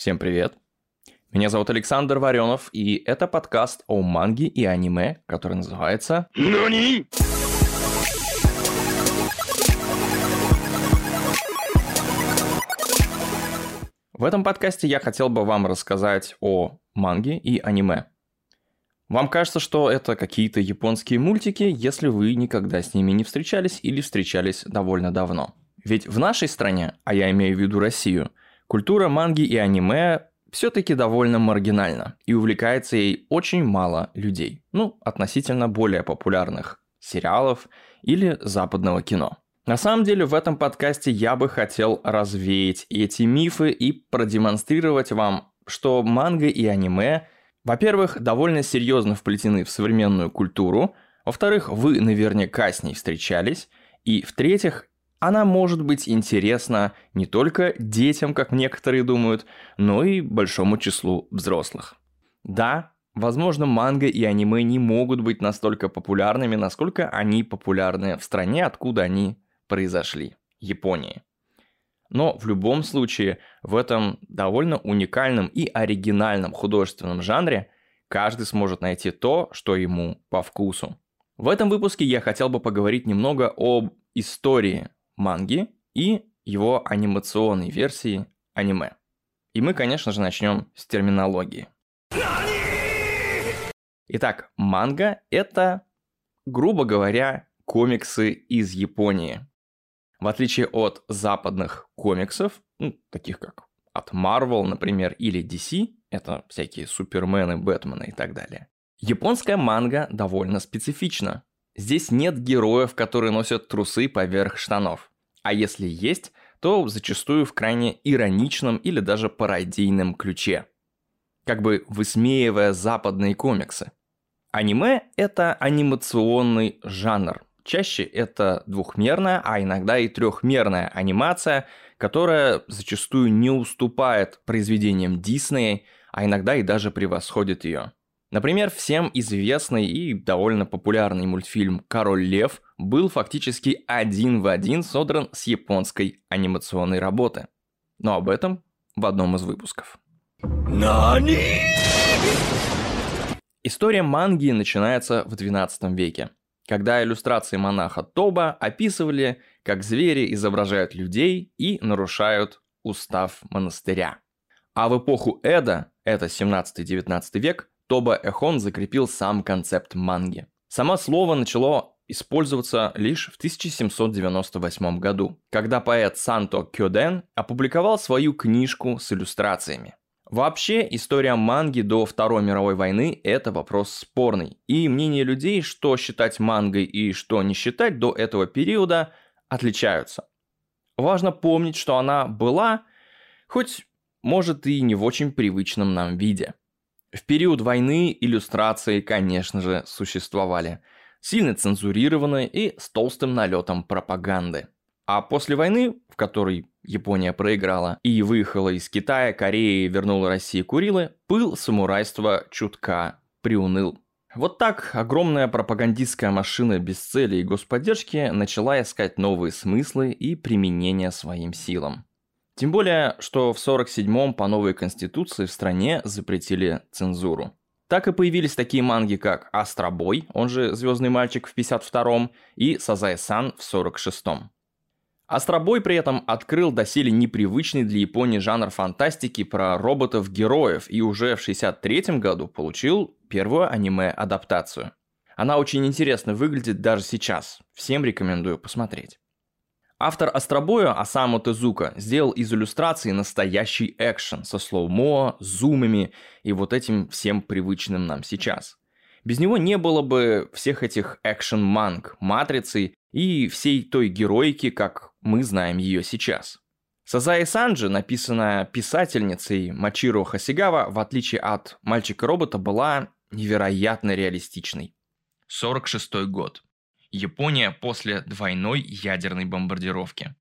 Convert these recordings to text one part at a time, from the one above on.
Всем привет! Меня зовут Александр Варенов, и это подкаст о манге и аниме, который называется... NANI? В этом подкасте я хотел бы вам рассказать о манге и аниме. Вам кажется, что это какие-то японские мультики, если вы никогда с ними не встречались или встречались довольно давно. Ведь в нашей стране, а я имею в виду Россию, культура манги и аниме все-таки довольно маргинальна, и увлекается ей очень мало людей, ну, относительно более популярных сериалов или западного кино. На самом деле в этом подкасте я бы хотел развеять эти мифы и продемонстрировать вам, что манга и аниме, во-первых, довольно серьезно вплетены в современную культуру, во-вторых, вы наверняка с ней встречались, и в-третьих, она может быть интересна не только детям, как некоторые думают, но и большому числу взрослых. Да, возможно, манга и аниме не могут быть настолько популярными, насколько они популярны в стране, откуда они произошли – Японии. Но в любом случае, в этом довольно уникальном и оригинальном художественном жанре каждый сможет найти то, что ему по вкусу. В этом выпуске я хотел бы поговорить немного об истории манги и его анимационной версии аниме. И мы, конечно же, начнем с терминологии. Итак, манга – это, грубо говоря, комиксы из Японии. В отличие от западных комиксов, ну, таких как от Marvel, например, или DC, это всякие Супермены, Бэтмены и так далее. Японская манга довольно специфична. Здесь нет героев, которые носят трусы поверх штанов. А если есть, то зачастую в крайне ироничном или даже пародийном ключе. Как бы высмеивая западные комиксы. Аниме – это анимационный жанр. Чаще это двухмерная, а иногда и трехмерная анимация, которая зачастую не уступает произведениям Диснея, а иногда и даже превосходит ее. Например, всем известный и довольно популярный мультфильм «Король лев» был фактически один в один содран с японской анимационной работы. Но об этом в одном из выпусков. NANI? История манги начинается в XII веке, когда иллюстрации монаха Тоба описывали, как звери изображают людей и нарушают устав монастыря. А в эпоху Эда, это 17-19 век, Тоба Эхон закрепил сам концепт манги. Само слово начало использоваться лишь в 1798 году, когда поэт Санто Кёден опубликовал свою книжку с иллюстрациями. Вообще, история манги до Второй мировой войны – это вопрос спорный, и мнения людей, что считать мангой и что не считать до этого периода, отличаются. Важно помнить, что она была, хоть может и не в очень привычном нам виде – в период войны иллюстрации, конечно же, существовали. Сильно цензурированные и с толстым налетом пропаганды. А после войны, в которой Япония проиграла и выехала из Китая, Кореи вернула России Курилы, пыл самурайства чутка приуныл. Вот так огромная пропагандистская машина без цели и господдержки начала искать новые смыслы и применения своим силам. Тем более, что в 47-м по новой конституции в стране запретили цензуру. Так и появились такие манги, как Астробой, он же Звездный мальчик в 52-м, и Сазай-сан в 46-м. Астробой при этом открыл доселе непривычный для Японии жанр фантастики про роботов-героев и уже в 63-м году получил первую аниме-адаптацию. Она очень интересно выглядит даже сейчас. Всем рекомендую посмотреть. Автор Астробоя Асаму Тезука сделал из иллюстрации настоящий экшен со слоумо, зумами и вот этим всем привычным нам сейчас. Без него не было бы всех этих экшен-манг, матрицы и всей той героики, как мы знаем ее сейчас. Сазаи Санджи, написанная писательницей Мачиро Хасигава, в отличие от «Мальчика-робота», была невероятно реалистичной. 46 год. Япония после двойной ядерной бомбардировки.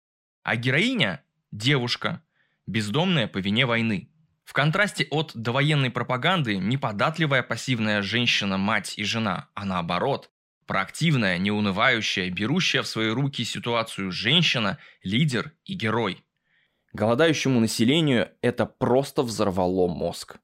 А героиня – девушка, бездомная по вине войны. В контрасте от довоенной пропаганды неподатливая пассивная женщина, мать и жена, а наоборот, проактивная, неунывающая, берущая в свои руки ситуацию женщина, лидер и герой. Голодающему населению это просто взорвало мозг.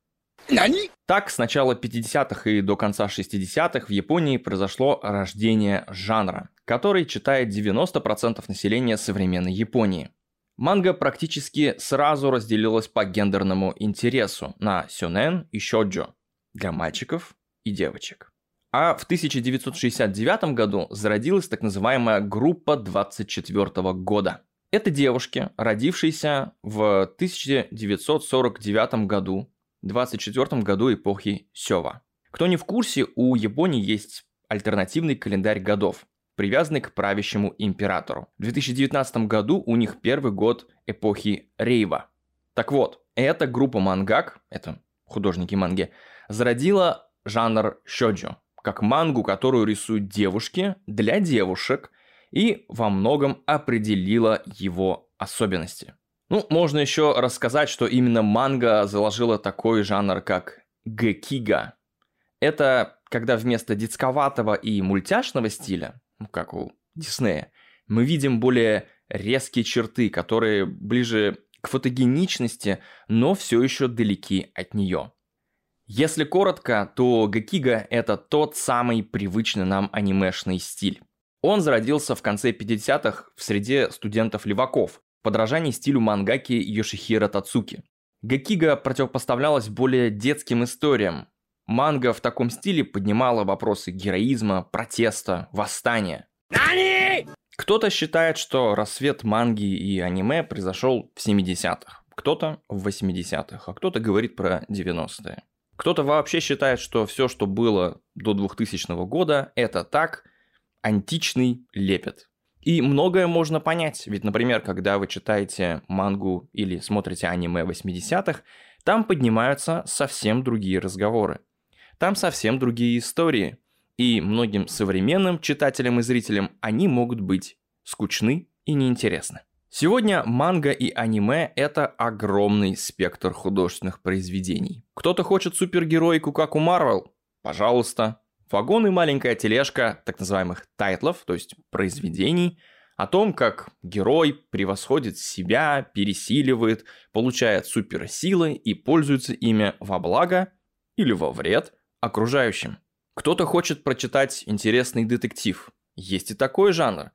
Нани? Так, с начала 50-х и до конца 60-х в Японии произошло рождение жанра, который читает 90% населения современной Японии. Манга практически сразу разделилась по гендерному интересу на сюнен и шоджо для мальчиков и девочек. А в 1969 году зародилась так называемая группа 24 года. Это девушки, родившиеся в 1949 году, 24 году эпохи Сёва. Кто не в курсе, у Японии есть альтернативный календарь годов, привязанный к правящему императору. В 2019 году у них первый год эпохи Рейва. Так вот, эта группа мангак, это художники манги, зародила жанр шоджо, как мангу, которую рисуют девушки для девушек, и во многом определила его особенности. Ну, можно еще рассказать, что именно манга заложила такой жанр, как гэкига. Это когда вместо детсковатого и мультяшного стиля, ну, как у Диснея, мы видим более резкие черты, которые ближе к фотогеничности, но все еще далеки от нее. Если коротко, то Гакига – это тот самый привычный нам анимешный стиль. Он зародился в конце 50-х в среде студентов-леваков, подражании стилю мангаки Йошихира Тацуки. Гакига противопоставлялась более детским историям. Манга в таком стиле поднимала вопросы героизма, протеста, восстания. Нани? Кто-то считает, что рассвет манги и аниме произошел в 70-х, кто-то в 80-х, а кто-то говорит про 90-е. Кто-то вообще считает, что все, что было до 2000 года, это так, античный лепет. И многое можно понять, ведь, например, когда вы читаете мангу или смотрите аниме 80-х, там поднимаются совсем другие разговоры. Там совсем другие истории. И многим современным читателям и зрителям они могут быть скучны и неинтересны. Сегодня манга и аниме – это огромный спектр художественных произведений. Кто-то хочет супергероику, как у Марвел? Пожалуйста. Вагон и маленькая тележка так называемых тайтлов, то есть произведений, о том, как герой превосходит себя, пересиливает, получает суперсилы и пользуется ими во благо или во вред окружающим. Кто-то хочет прочитать интересный детектив. Есть и такой жанр –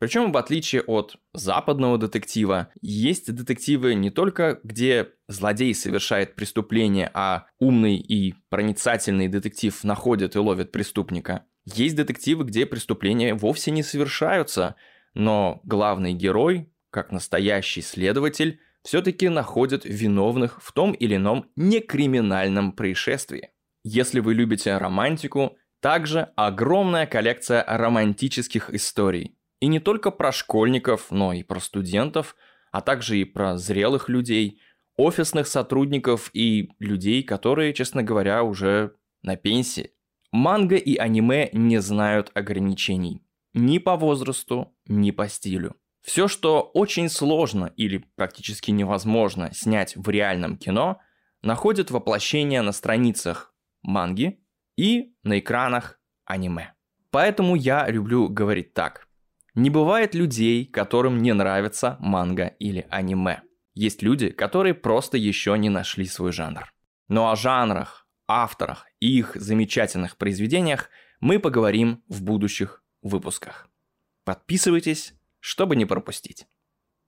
причем, в отличие от западного детектива, есть детективы не только, где злодей совершает преступление, а умный и проницательный детектив находит и ловит преступника. Есть детективы, где преступления вовсе не совершаются, но главный герой, как настоящий следователь, все-таки находит виновных в том или ином некриминальном происшествии. Если вы любите романтику, также огромная коллекция романтических историй – и не только про школьников, но и про студентов, а также и про зрелых людей, офисных сотрудников и людей, которые, честно говоря, уже на пенсии. Манга и аниме не знают ограничений. Ни по возрасту, ни по стилю. Все, что очень сложно или практически невозможно снять в реальном кино, находит воплощение на страницах манги и на экранах аниме. Поэтому я люблю говорить так. Не бывает людей, которым не нравится манга или аниме. Есть люди, которые просто еще не нашли свой жанр. Но о жанрах, авторах и их замечательных произведениях мы поговорим в будущих выпусках. Подписывайтесь, чтобы не пропустить.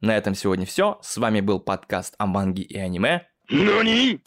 На этом сегодня все. С вами был подкаст о манге и аниме. Нани?